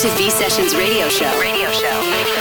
to V Sessions Radio Show. Radio Show.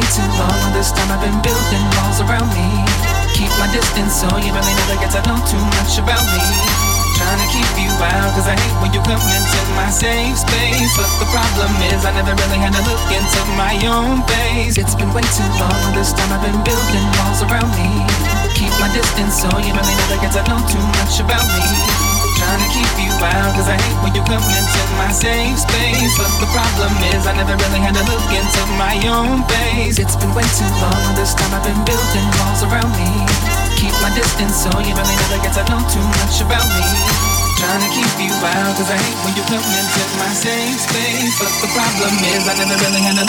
Way too long. This time I've been building walls around me. Keep my distance so you really never get to know too much about me. Trying to keep you out, cause I hate when you come into my safe space. But the problem is, I never really had to look into my own face. It's been way too long. This time I've been building walls around me. Keep my distance so you really never get to know too much about me. Trying to keep you out, cause I hate when you come into my safe space. But the problem is, I never really had to look into my own face. It's been way too long, this time I've been building walls around me. Keep my distance so you really never get to know too much about me. Trying to keep you out, cause I hate when you come into my safe space. But the problem is, I never really had to.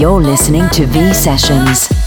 You're listening to V Sessions.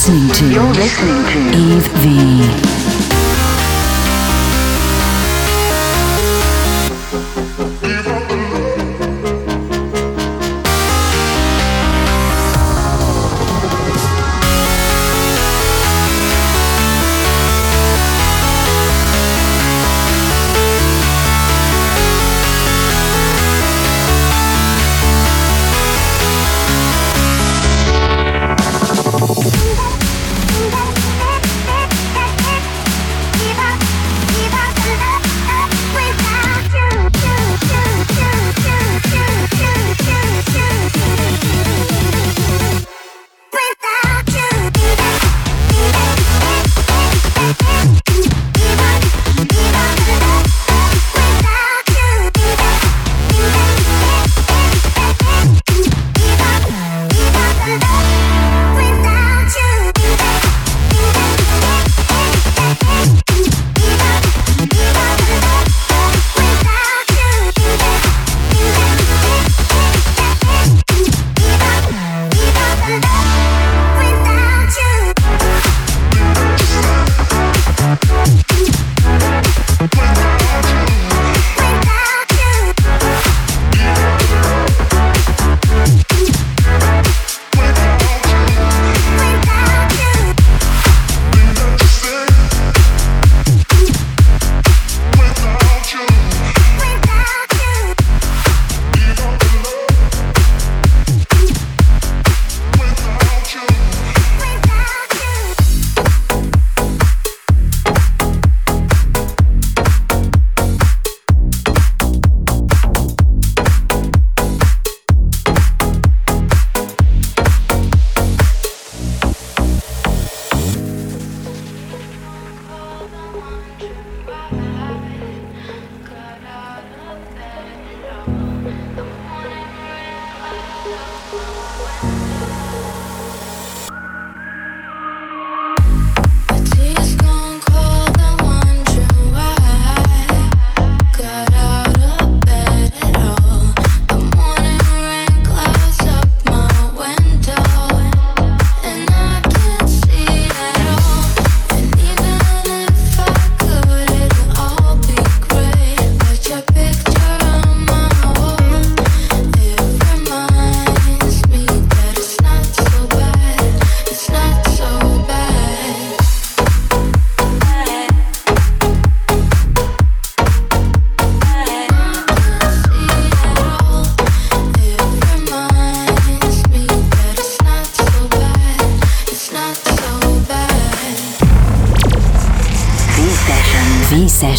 Listening to.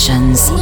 Sessions.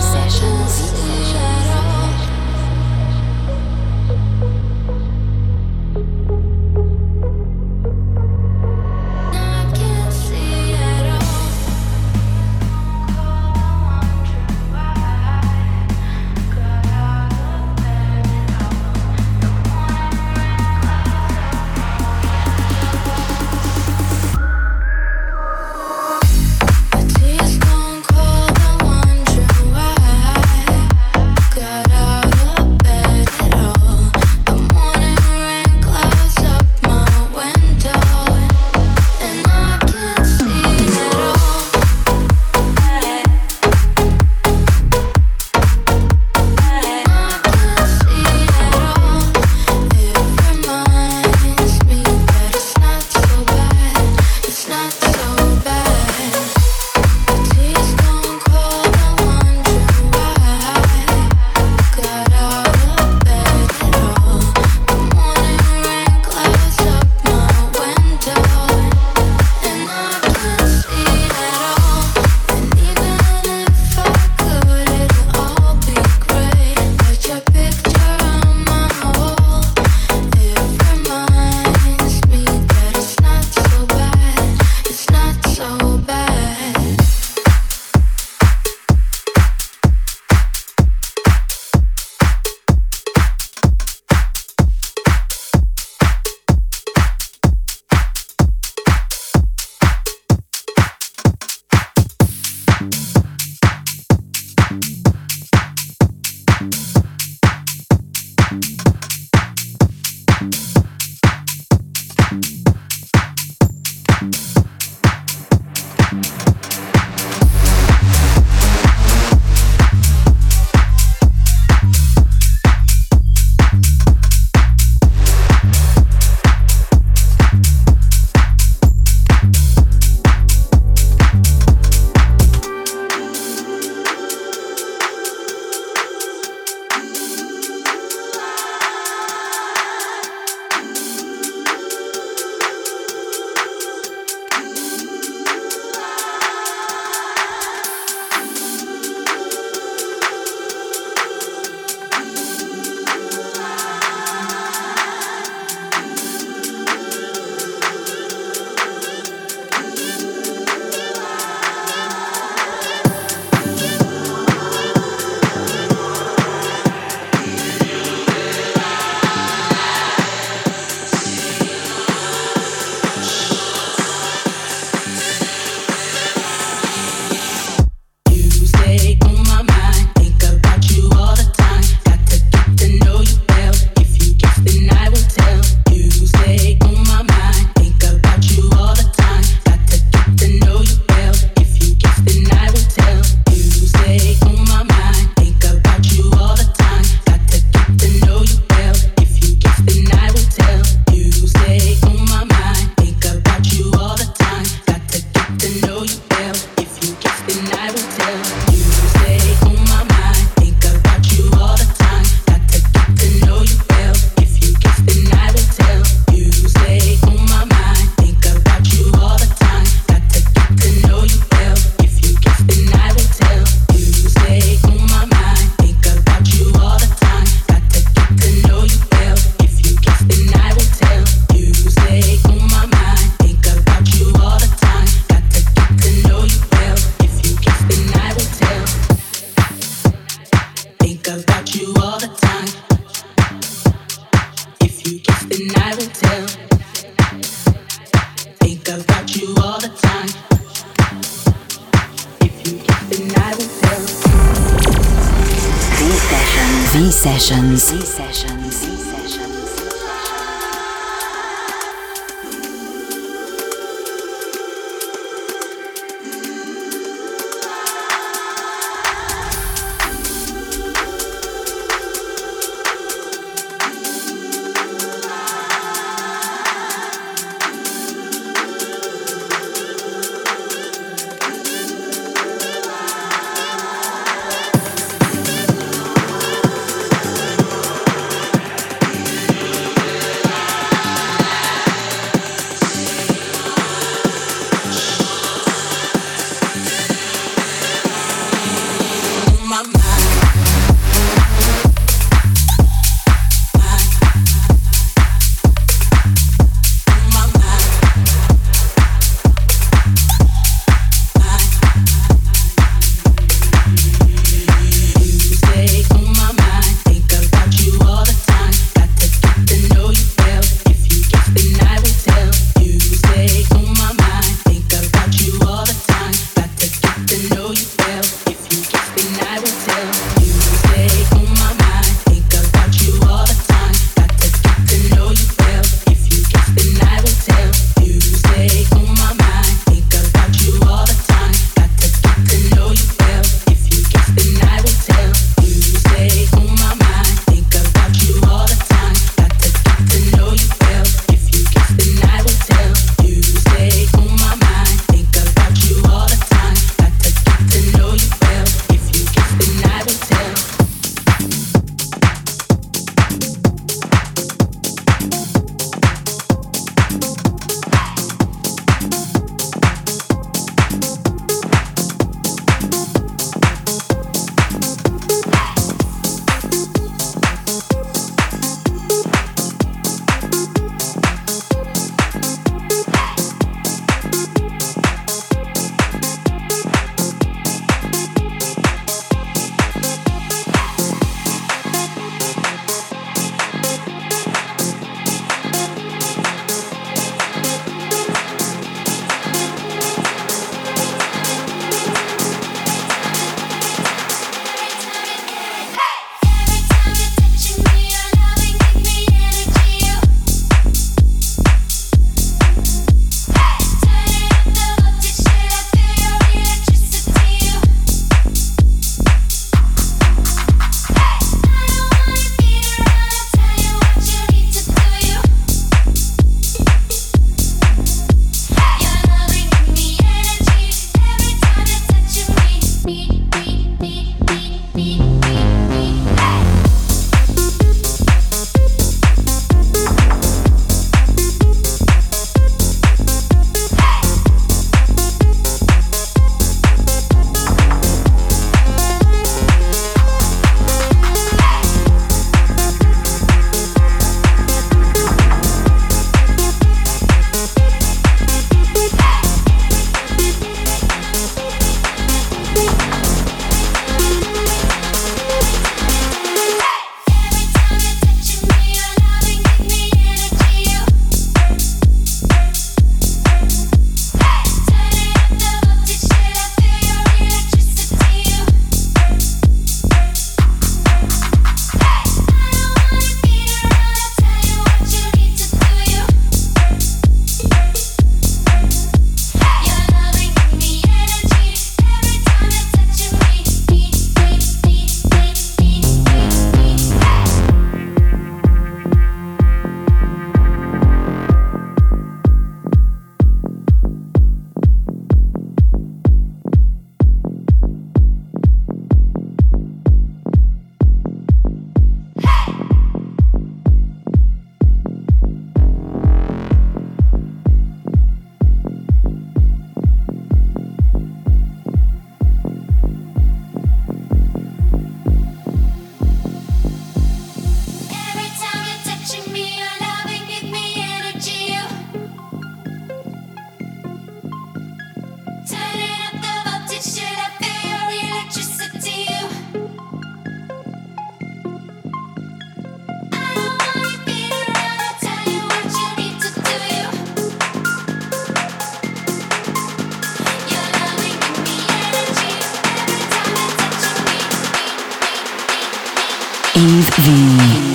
Yves V.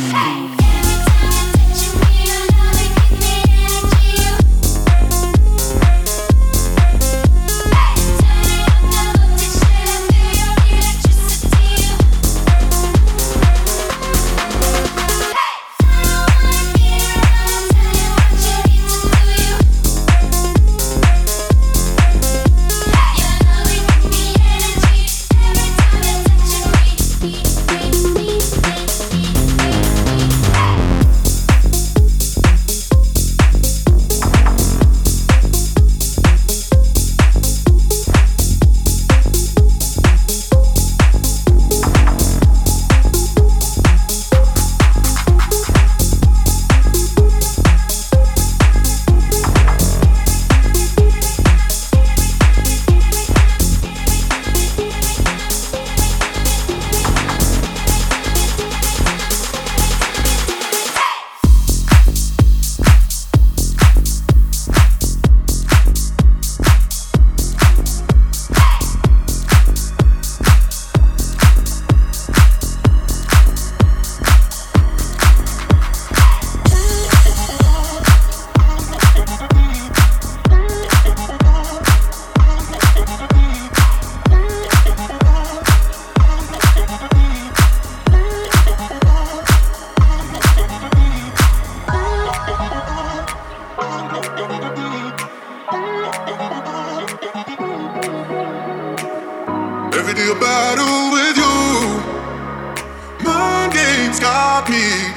be.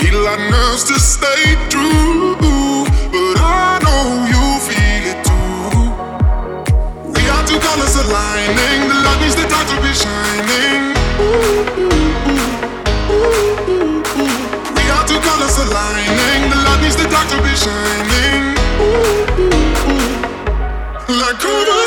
Need a lot of nerves to stay true, but I know you feel it too. We are two colors aligning, the light needs the dark to be shining. Ooh, ooh, ooh, we are two colors aligning, the light needs the dark to be shining. Like color.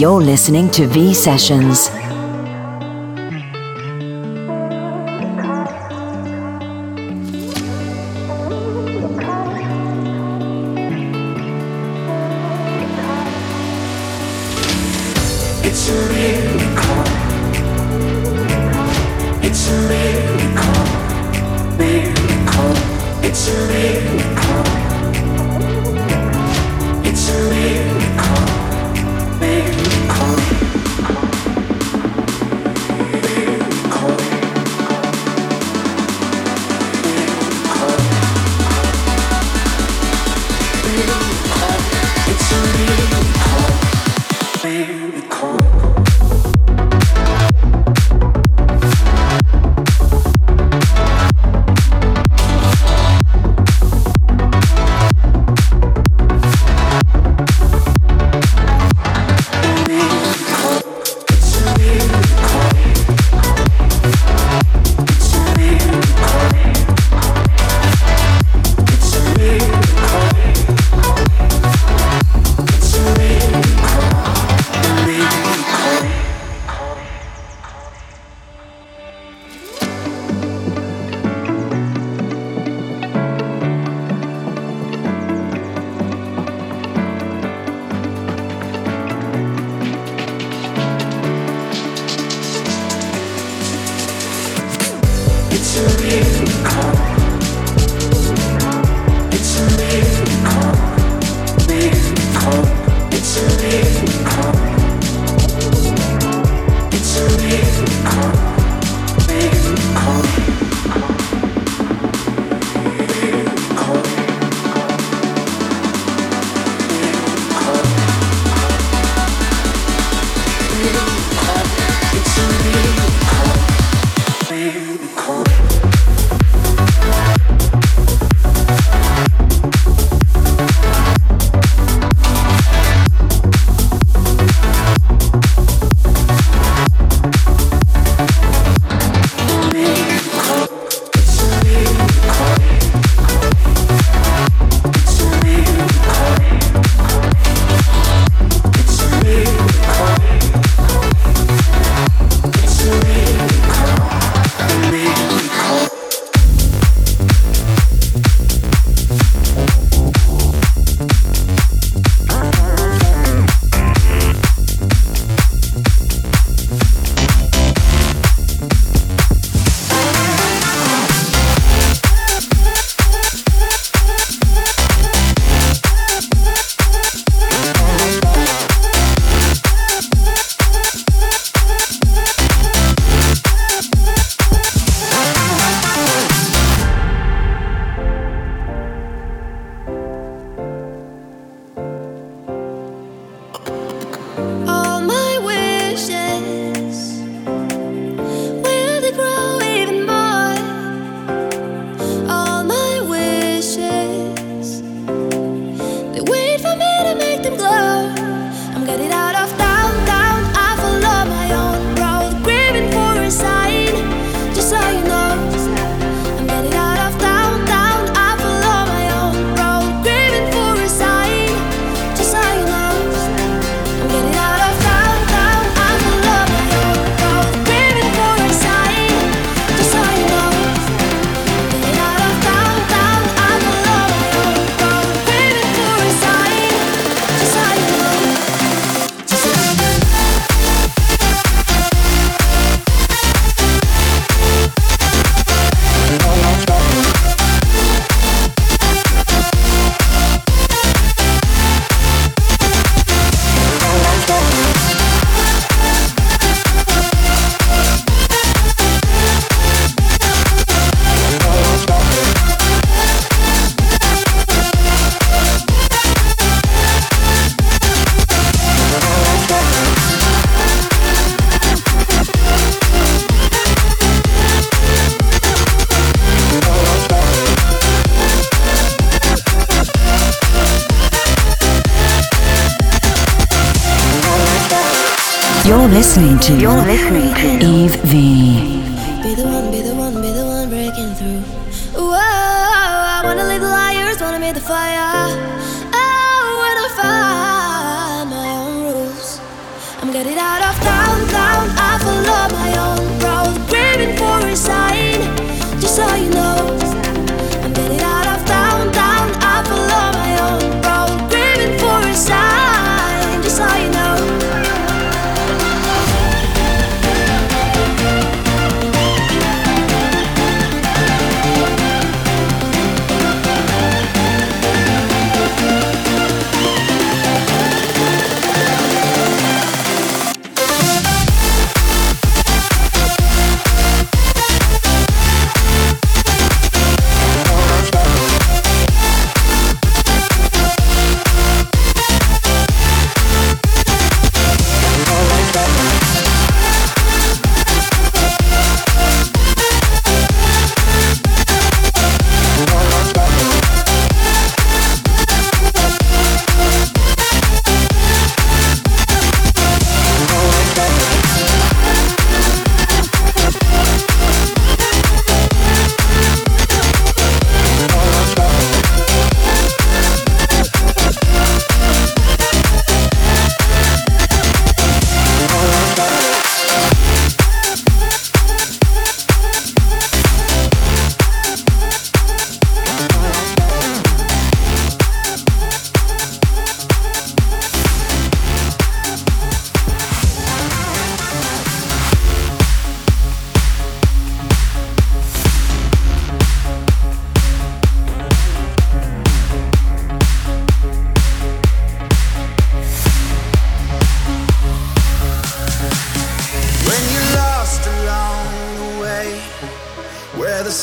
You're listening to V Sessions. To. You're listening to Yves V. Be the one, be the one, be the one breaking through. Whoa, I wanna leave the liars, wanna meet the fire. Oh, when I find my own rules, I'm getting out of town,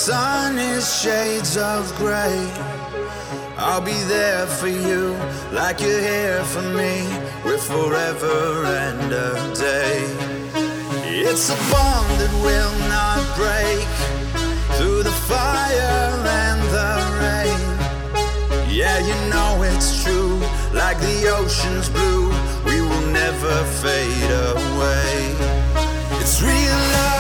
sun is shades of gray. I'll be there for you, like you're here for me. We're forever and a day. It's a bond that will not break through the fire and the rain. Yeah, you know it's true, like the ocean's blue, we will never fade away. It's real love.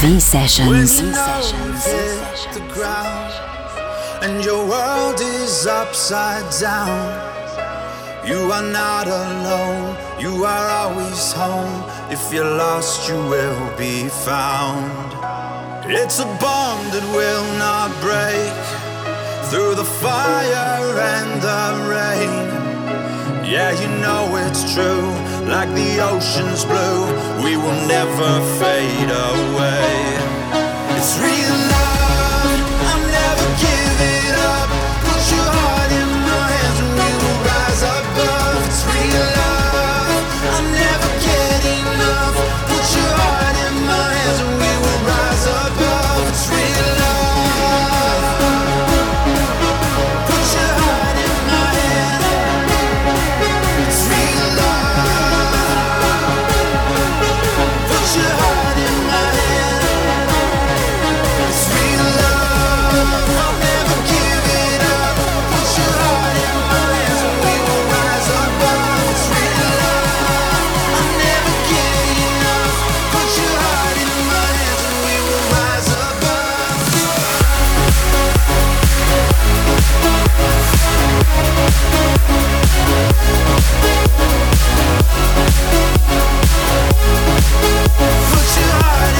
These sessions. The ground and your world is upside down. You are not alone, you are always home. If you're lost, you will be found. It's a bond that will not break through the fire and the rain. Yeah, you know it's true, like the ocean's blue, we will never fade away. It's real love. I'm never giving up.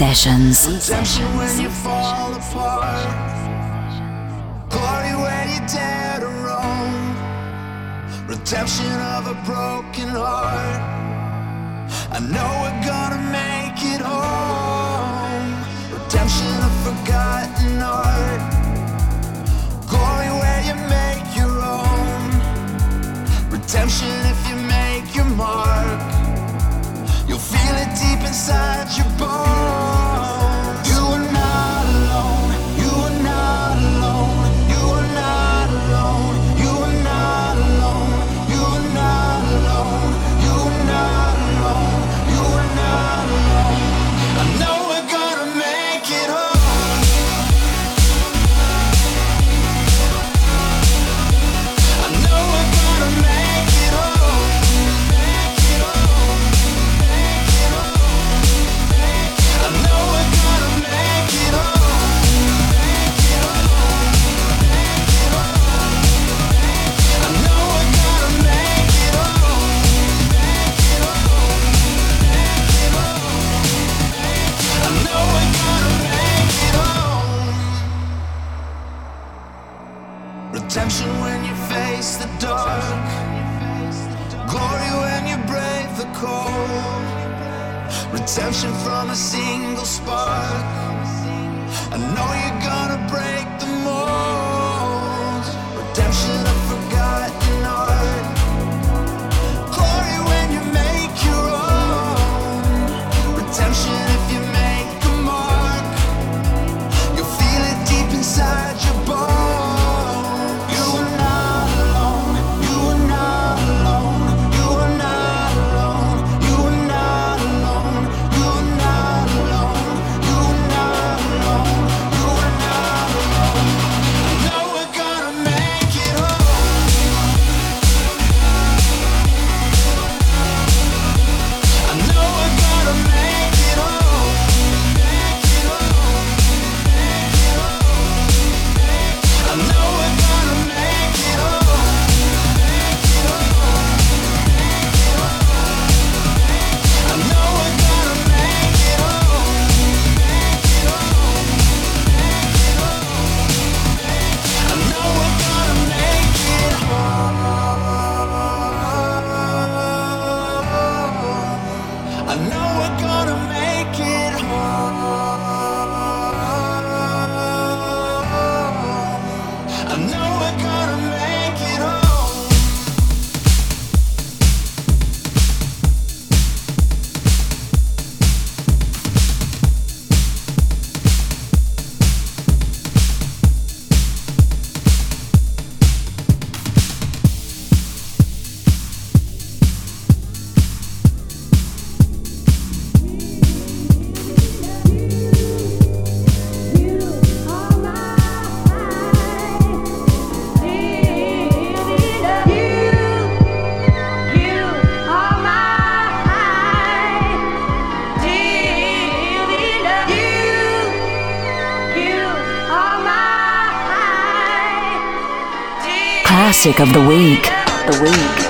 Sessions. Redemption when you fall apart. Glory where you dare to roam. Redemption of a broken heart. I know we're gonna make it home. Redemption of forgotten art. Glory where you make your own. Redemption if you make your mark. You'll feel it deep inside your bones. sick of the week. The week.